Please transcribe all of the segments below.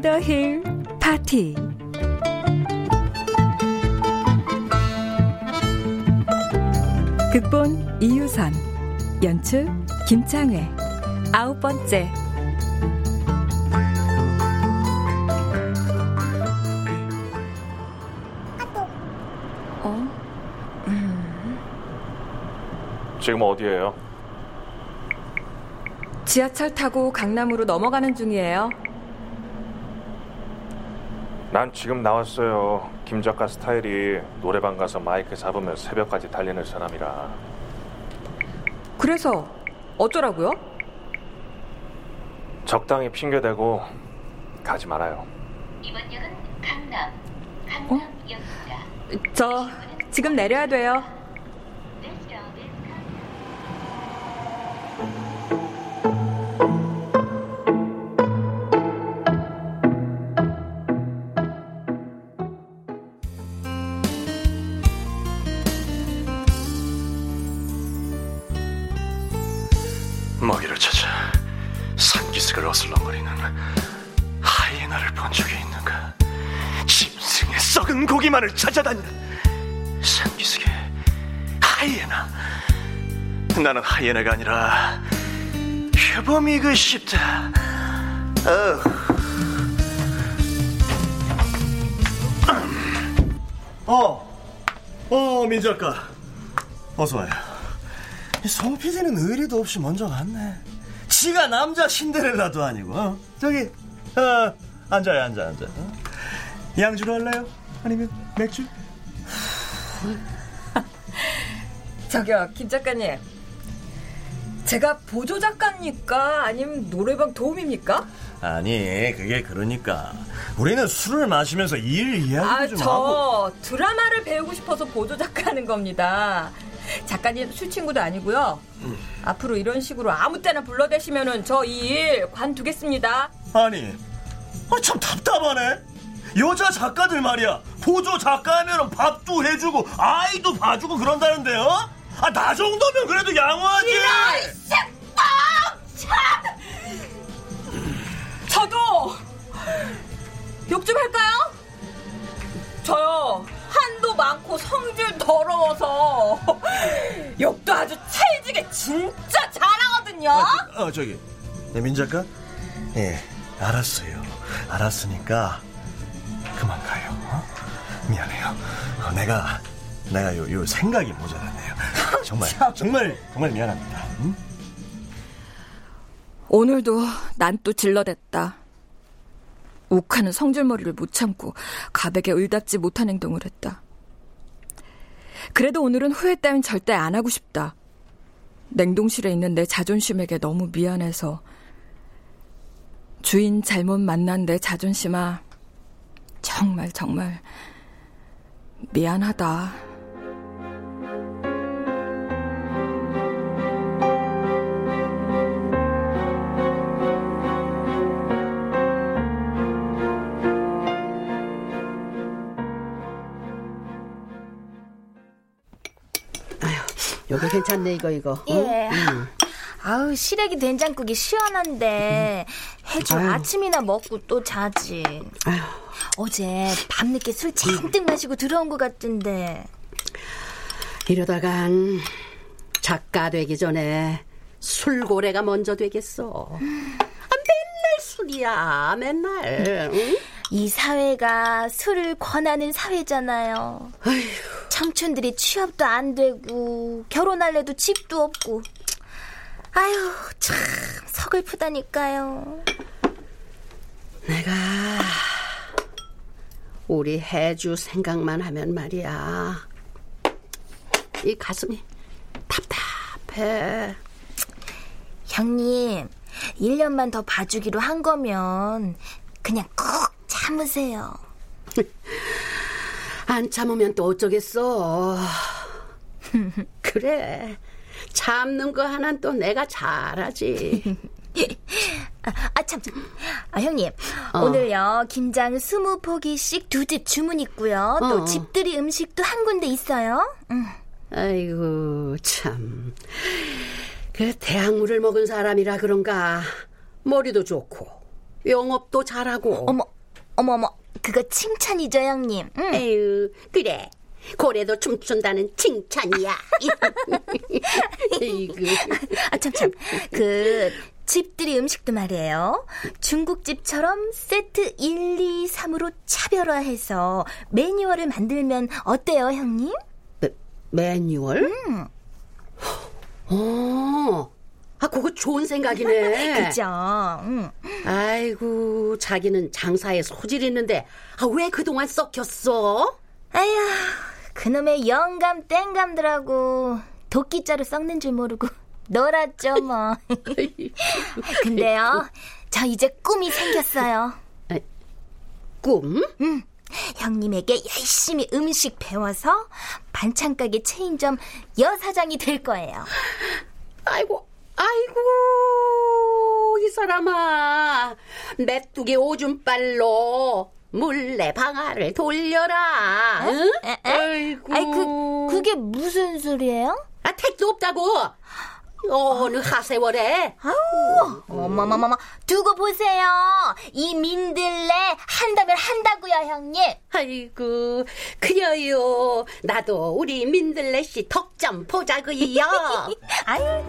더힐 파티 극본 이유선 연출 김창회 아홉 번째 어? 지금 어디에요? 지하철 타고 강남으로 넘어가는 중이에요. 난 지금 나왔어요. 김 작가 스타일이 노래방 가서 마이크 잡으면 새벽까지 달리는 사람이라. 그래서 어쩌라고요? 적당히 핑계대고 가지 말아요. 이번 역은 강남, 강남역입니다. 저 지금 내려야 돼요. 먹이를 찾아 산기슭을 어슬렁거리는 하이에나를 본 적이 있는가? 짐승의 썩은 고기만을 찾아다니는 산기슭의 하이에나. 나는 하이에나가 아니라 표범이고 싶다. 어, 어, 민 작가. 어서 와요. 성 PD는 의리도 없이 먼저 갔네. 지가 남자 신데렐라도 아니고, 어? 저기, 어, 앉아요, 앉아, 앉아. 어? 양주로 할래요? 아니면 맥주? 저기요, 김 작가님. 제가 보조 작가입니까? 아니면 노래방 도움입니까? 아니, 그게 그러니까. 우리는 술을 마시면서 일 이야기도 아, 좀 저 하고. 드라마를 배우고 싶어서 보조 작가 하는 겁니다. 작가님 술 친구도 아니고요. 앞으로 이런 식으로 아무 때나 불러대시면은 저 이 일 관두겠습니다. 아니, 아, 참 답답하네. 여자 작가들 말이야. 보조 작가 하면 밥도 해주고, 아이도 봐주고 그런다는데요? 아, 나 정도면 그래도 양호하지. 저도 욕 좀 할까요? 저요 많고 성질 더러워서 욕도 아주 찰지게 진짜 잘하거든요. 어, 어, 저기, 네, 민 작가? 예, 알았어요. 알았으니까, 그만 가요. 어? 미안해요. 어, 내가, 내가 요, 요 생각이 모자랐네요. 정말, 정말, 정말 미안합니다. 응? 오늘도 난 또 질러댔다. 욱하는 성질머리를 못 참고 가백에 을답지 못한 행동을 했다. 그래도 오늘은 후회 따윈 절대 안 하고 싶다. 냉동실에 있는 내 자존심에게 너무 미안해서 주인 잘못 만난 내 자존심아 정말 정말 미안하다. 여기 괜찮네 이거 이거. 예. 응? 아우 시래기 된장국이 시원한데 아유. 아침이나 먹고 또 자지. 어제 밤늦게 술 잔뜩 마시고 들어온 것 같은데. 이러다간 작가 되기 전에 술고래가 먼저 되겠어. 아, 맨날 술이야, 맨날. 응? 이 사회가 술을 권하는 사회잖아요. 청춘들이 취업도 안 되고 결혼할래도 집도 없고. 아유 참 서글프다니까요. 내가 우리 해주 생각만 하면 말이야. 이 가슴이 답답해. 형님, 1년만 더 봐주기로 한 거면 그냥 꾹 참으세요. 안 참으면 또 어쩌겠어. 그래. 참는 거 하나는 또 내가 잘하지. 아, 참, 참. 아, 형님. 어. 오늘요, 김장 20포기씩 두 집 주문 있고요. 또 어. 집들이 음식도 한 군데 있어요. 음. 아이고, 참. 그 대학물을 먹은 사람이라 그런가. 머리도 좋고, 영업도 잘하고. 어머, 어머, 어머. 그거 칭찬이죠, 형님. 음. 에휴, 그래. 고래도 춤춘다는 칭찬이야. 아, 참, 참. 그, 집들이 음식도 말이에요. 중국집처럼 세트 1, 2, 3으로 차별화해서 매뉴얼을 만들면 어때요, 형님? 매뉴얼? 어, 아, 그거 좋은 생각이네. 그죠? 음. 아이고, 자기는 장사에 소질 있는데, 아, 왜 그동안 썩혔어? 아휴, 그놈의 영감 땡감들하고 도끼자루 썩는 줄 모르고 놀았죠, 뭐. 근데요, 저 이제 꿈이 생겼어요. 꿈? 응. 형님에게 열심히 음식 배워서 반찬가게 체인점 여사장이 될 거예요. 아이고, 아이고, 이 사람아. 메뚜기 오줌발로 몰래 방아를 돌려라. 응? 아이고. 아이, 그, 그게 무슨 소리예요? 아, 택도 없다고. 어느 하세월에. 아우, 어머머머머, 두고 보세요. 이 민들레 한다면 한다고요, 형님. 아이고, 그래요. 나도 우리 민들레 씨 덕 좀 보자고요. 아유,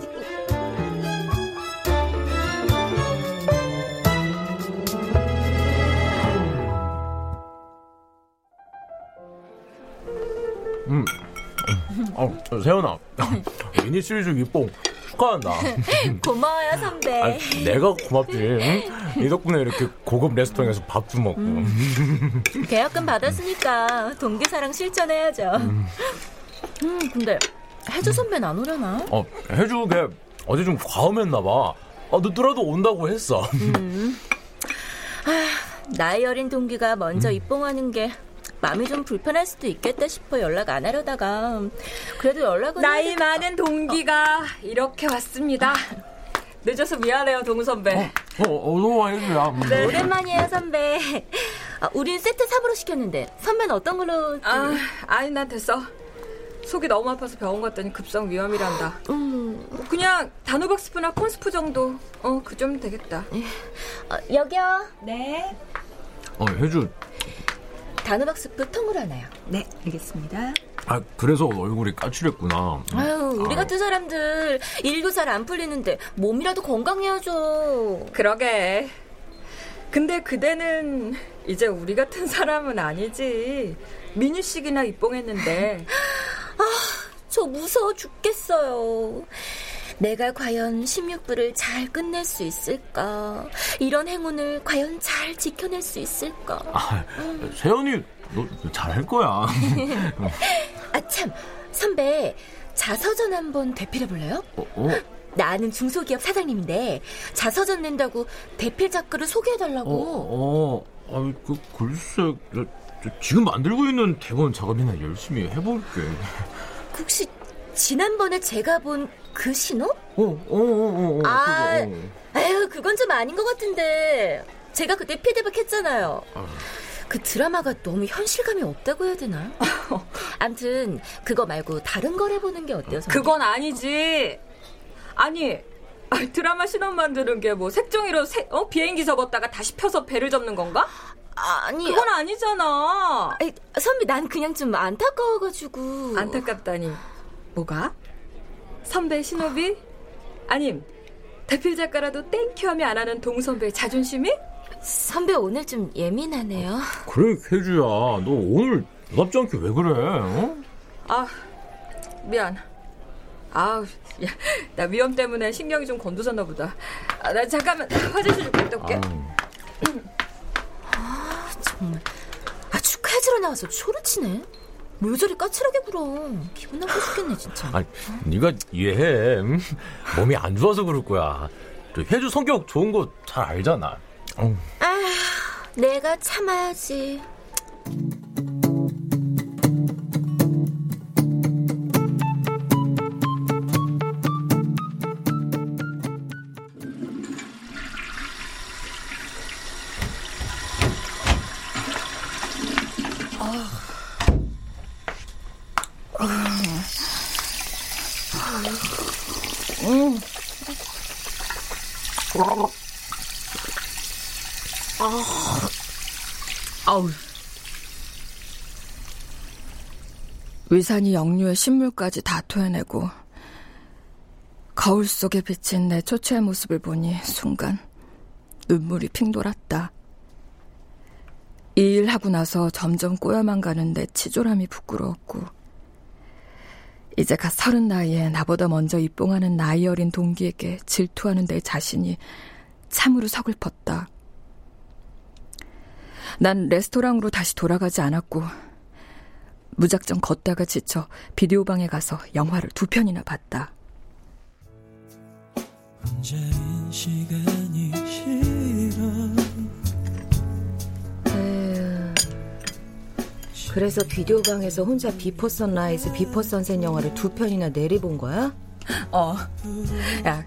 음. 어, 세연아. 미니 시리즈 입봉 축하한다. 고마워요, 선배. 아, 내가 고맙지. 응? 이 덕분에 이렇게 고급 레스토랑에서 밥도 먹고. 계약금 받았으니까 동기사랑 실천해야죠. 음, 근데 해주 선배는 안 오려나? 어, 해주게 어제 좀 과음했나 봐. 아, 늦더라도 온다고 했어. 나이 어린 동기가 먼저 입봉하는 게 마음이 좀 불편할 수도 있겠다 싶어 연락 안 하려다가 그래도 연락은 나이 해야 될- 많은 동기가 이렇게 왔습니다. 늦어서 미안해요, 동우 선배. 어, 어서와, 해주야. 네. 오랜만이에요 선배. 아, 우린 세트 3으로 시켰는데 선배는 어떤 걸로? 아, 아니 난 됐어. 속이 너무 아파서 병원 갔더니 급성 위험이란다. 음, 그냥 단호박 스프나 콘 스프 정도. 어, 그 좀 되겠다. 어, 여기요. 네. 어, 해주. 단호박 스프 통으로 하나요. 네, 알겠습니다. 아, 그래서 얼굴이 까칠했구나. 아유, 우리 아. 같은 사람들 일도 잘 안 풀리는데 몸이라도 건강해야죠. 그러게. 근데 그대는 이제 우리 같은 사람은 아니지. 민유식이나 입봉했는데. 저 무서워 죽겠어요. 내가 과연 16부를 잘 끝낼 수 있을까? 이런 행운을 과연 잘 지켜낼 수 있을까? 아, 세연이, 너 잘할 거야. 아, 참. 선배, 자서전 한번 대필해 볼래요? 어, 어? 나는 중소기업 사장님인데 자서전 낸다고 대필 작가를 소개해 달라고. 어, 어, 아, 그, 글쎄, 저, 저 지금 만들고 있는 대본 작업이나 열심히 해볼게. 혹시 지난번에 제가 본 그 신호? 어, 어, 어, 어, 어. 아, 그거, 어. 에휴, 그건 좀 아닌 것 같은데. 제가 그때 피드백 했잖아요. 그 드라마가 너무 현실감이 없다고 해야 되나? 암튼 그거 말고 다른 걸 해보는 게 어때요? 선배? 그건 아니지. 아니, 아, 드라마 신혼 만드는 게 뭐 색종이로 세- 어? 비행기 접었다가 다시 펴서 배를 접는 건가? 아니 그건 아니잖아. 아니, 선배 난 그냥 좀 안타까워가지고 안타깝다니. 뭐가? 선배 신호비? 아님 대필 작가라도 thank you 하면 안 하는 동선배의 자존심이? 선배 오늘 좀 예민하네요. 그래, 혜주야. 너 오늘 너답지 않게 왜 그래? 어? 아 미안. 아우 야, 나 위험 때문에 신경이 좀 곤두섰나 보다. 아, 나 잠깐만 화장실 좀 갔다 올게. 정말 아 축하해주러 나와서 초를 치네. 뭘 저리 까칠하게 굴어. 기분 나빠 죽겠네 진짜. 아니, 네가 이해해. 응? 몸이 안 좋아서 그럴 거야. 저 혜주 성격 좋은 거 잘 알잖아. 어. 아 내가 참아야지. 아우. 위산이 역류의 신물까지 다 토해내고 거울 속에 비친 내 초췌의 모습을 보니 순간 눈물이 핑 돌았다. 이 일 하고 나서 점점 꼬여만 가는 내 치졸함이 부끄러웠고 이제 갓 서른 나이에 나보다 먼저 입봉하는 나이 어린 동기에게 질투하는 내 자신이 참으로 서글펐다. 난 레스토랑으로 다시 돌아가지 않았고 무작정 걷다가 지쳐 비디오 방에 가서 영화를 두 편이나 봤다. 그래서 비디오방에서 혼자 Before Sunrise, Before Sunset 영화를 두 편이나 내리본 거야? 어. 야,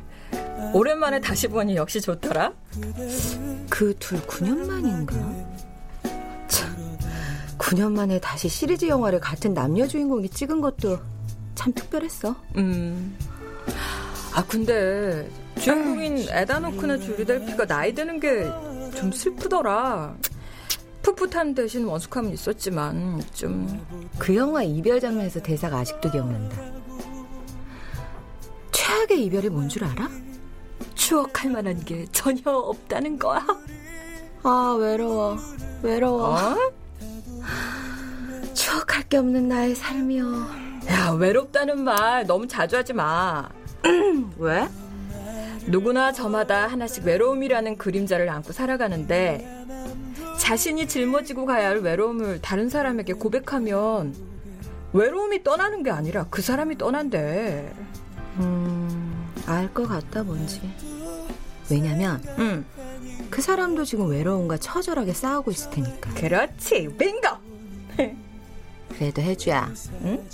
오랜만에 다시 보니 역시 좋더라. 그 둘 9년 만인가? 참, 9년 만에 다시 시리즈 영화를 같은 남녀 주인공이 찍은 것도 참 특별했어. 음. 아, 근데 주인공인 에다노크나 줄리델피가 나이 드는 게 좀 슬프더라. 풋풋함 대신 원숙함은 있었지만 좀 그 영화 이별 장면에서 대사가 아직도 기억난다. 최악의 이별이 뭔 줄 알아? 추억할 만한 게 전혀 없다는 거야. 아, 외로워. 외로워. 어? 추억할 게 없는 나의 삶이여. 야, 외롭다는 말 너무 자주 하지 마. 왜? 누구나 저마다 하나씩 외로움이라는 그림자를 안고 살아가는데 자신이 짊어지고 가야 할 외로움을 다른 사람에게 고백하면 외로움이 떠나는 게 아니라 그 사람이 떠난대. 음, 알 것 같다, 뭔지. 왜냐면, 응. 그 사람도 지금 외로움과 처절하게 싸우고 있을 테니까. 그렇지, 빙고! 그래도 혜주야, 응?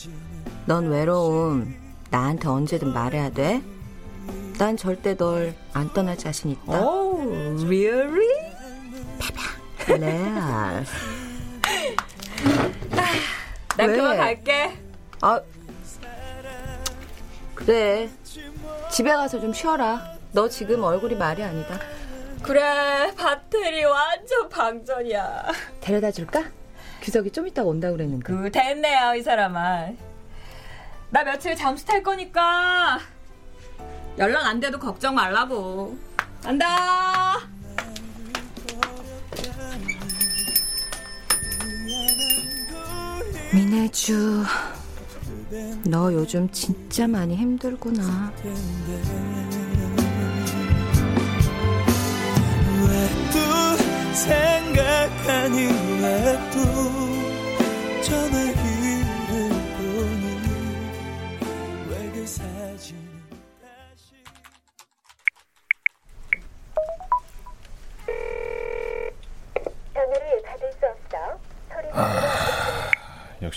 넌 외로움 나한테 언제든 말해야 돼. 난 절대 널 안 떠날 자신 있다. 오, really? 레알. 난 왜? 그만 갈게. 아, 그래. 집에 가서 좀 쉬어라. 너 지금 얼굴이 말이 아니다. 그래, 배터리 완전 방전이야. 데려다 줄까? 규석이 좀 이따 온다 그랬는데. 그 됐네요, 이 사람아. 나 며칠 잠수 탈 거니까 연락 안 돼도 걱정 말라고. 간다. 민혜주, 너 요즘 진짜 많이 힘들구나. 왜 또 생각하니 왜 또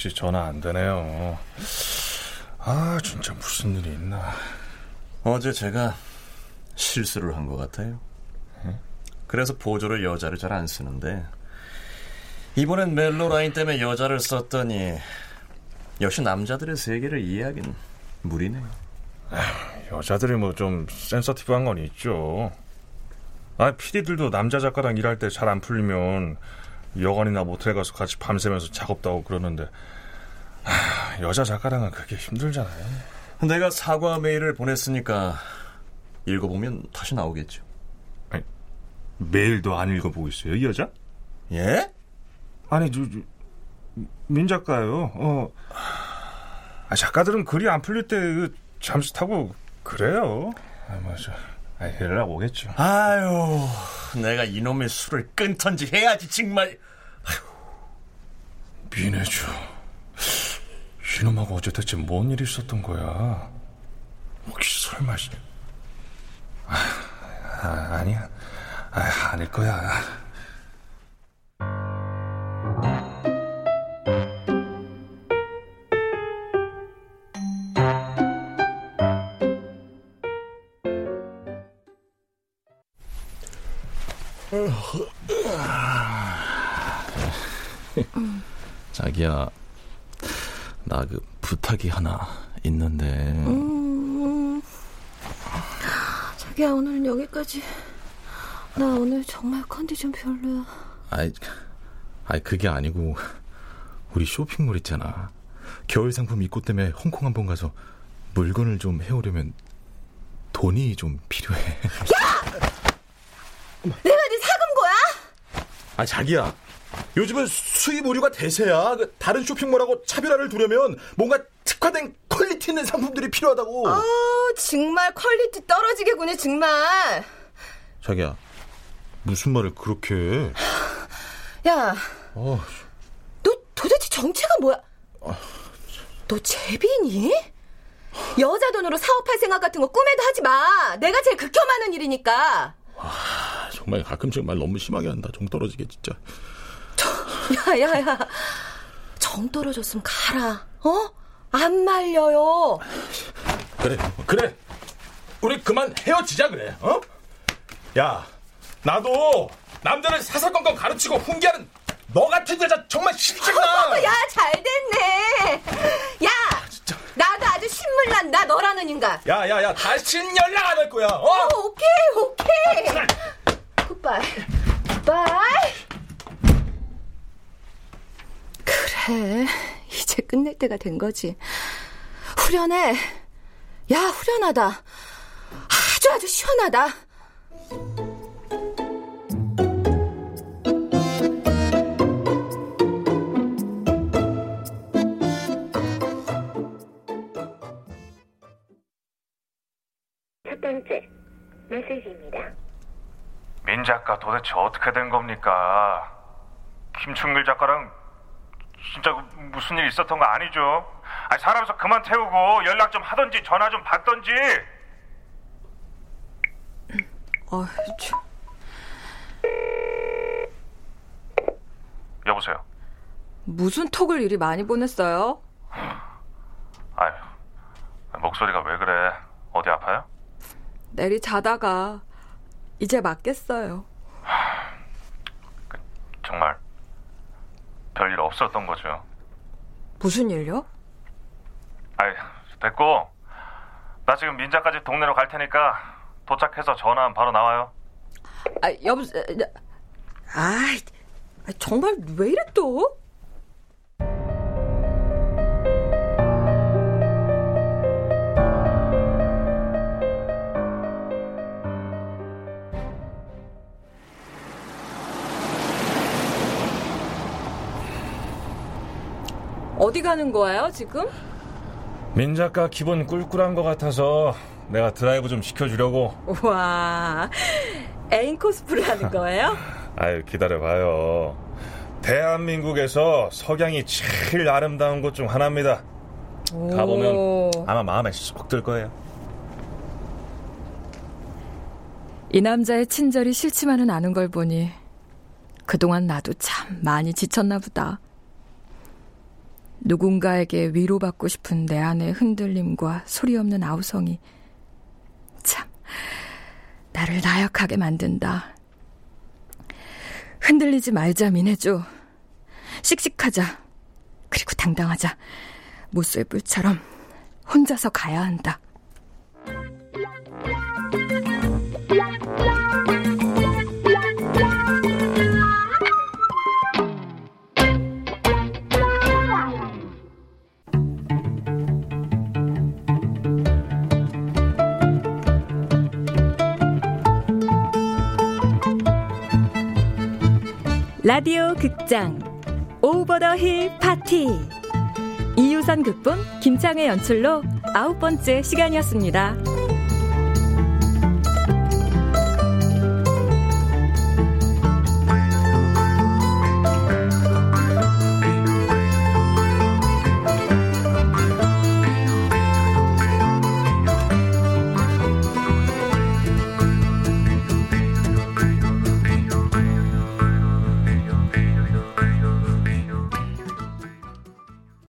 역시 전화 안 되네요. 아, 진짜 무슨 일이 있나. 어제 제가 실수를 한 것 같아요. 그래서 보조를 여자를 잘 안 쓰는데 이번엔 멜로 라인 때문에 여자를 썼더니 역시 남자들의 세계를 이해하긴 무리네요. 여자들이 뭐 좀 센서티브한 건 있죠. 아, PD들도 남자 작가랑 일할 때 잘 안 풀리면 여관이나 모텔 가서 같이 밤새면서 작업도 하고 그러는데 하, 여자 작가랑은 그게 힘들잖아요. 내가 사과 메일을 보냈으니까 읽어보면 다시 나오겠죠. 아니, 메일도 안 읽어보고 있어요, 이 여자? 예? 아니, 저, 저, 민 작가요. 어, 아, 작가들은 글이 안 풀릴 때 그, 잠수 타고 그래요. 아, 맞아. 아, 연락 오겠죠. 아유, 내가 이놈의 술을 끊던지 해야지 정말. 민혜주, 이놈하고 어제 대체 뭔 일이 있었던 거야? 혹시 설마... 아, 아 아니야. 아, 아닐 거야. 자기야, 나 그 부탁이 하나 있는데. 음, 자기야 오늘은 여기까지. 나 오늘 정말 컨디션 별로야. 아이, 아이 그게 아니고 우리 쇼핑몰 있잖아. 겨울 상품 입고 때문에 홍콩 한번 가서 물건을 좀 해오려면 돈이 좀 필요해. 내가 네 사금 거야? 아 자기야. 요즘은 수입 의류가 대세야. 그 다른 쇼핑몰하고 차별화를 두려면 뭔가 특화된 quality 있는 상품들이 필요하다고. 아 정말 quality 떨어지겠구나 정말. 자기야, 무슨 말을 그렇게 해? 야, 어, 너 도대체 정체가 뭐야? 너 제비니? 여자 돈으로 사업할 생각 같은 거 꿈에도 하지 마. 내가 제일 극혐하는 일이니까. 정말 가끔씩 말 너무 심하게 한다. 정 떨어지게 진짜. 야야야, 정 떨어졌으면 가라. 어? 안 말려요. 그래, 그래. 우리 그만 헤어지자 그래. 어? 야, 나도 남자를 사사건건 가르치고 훈계하는 너 같은 여자 정말 싫구나. 야, 잘 됐네. 야, 나도 아주 신물난다 너라는 인간. 야, 야, 야, 다신 연락 안 할 거야. 어? 어, 오케이, 오케이. 굿바이. 굿바이. 그래, 이제 끝낼 때가 된 거지. 후련해. 야, 후련하다. 아주 아주 시원하다. 첫 번째 메시지입니다. 민 작가 도대체 어떻게 된 겁니까? 김충길 작가랑 진짜 그 무슨 일 있었던 거 아니죠? 아니, 사람에서 그만 태우고 연락 좀 하던지 전화 좀 받던지. 어, 참. 여보세요. 무슨 톡을 이리 많이 보냈어요? 아유, 목소리가 왜 그래? 어디 아파요? 내리 자다가 이제 맞겠어요. 정말 없었던 거죠. 무슨 일요? 아이, 됐고. 나 지금 민자까지 동네로 갈 테니까 도착해서 전화하면 바로 나와요. 아, 여보세 아, 정말 왜 이래 또? 어디 가는 거예요, 지금? 민 작가 기분 꿀꿀한 것 같아서 내가 드라이브 좀 시켜주려고. 와, 애인 코스프레 하는 거예요? 아유, 기다려봐요. 대한민국에서 석양이 제일 아름다운 곳 중 하나입니다. 가보면 아마 마음에 쏙 들 거예요. 이 남자의 친절이 싫지만은 않은 걸 보니 그동안 나도 참 많이 지쳤나 보다. 누군가에게 위로받고 싶은 내 안의 흔들림과 소리 없는 아우성이 참 나를 나약하게 만든다. 흔들리지 말자 민혜주. 씩씩하자. 그리고 당당하자. 무쇠 뿔처럼 혼자서 가야 한다. 라디오 극장 오버 더 힐 파티 이유선 극본 김창의 연출로 아홉 번째 시간이었습니다.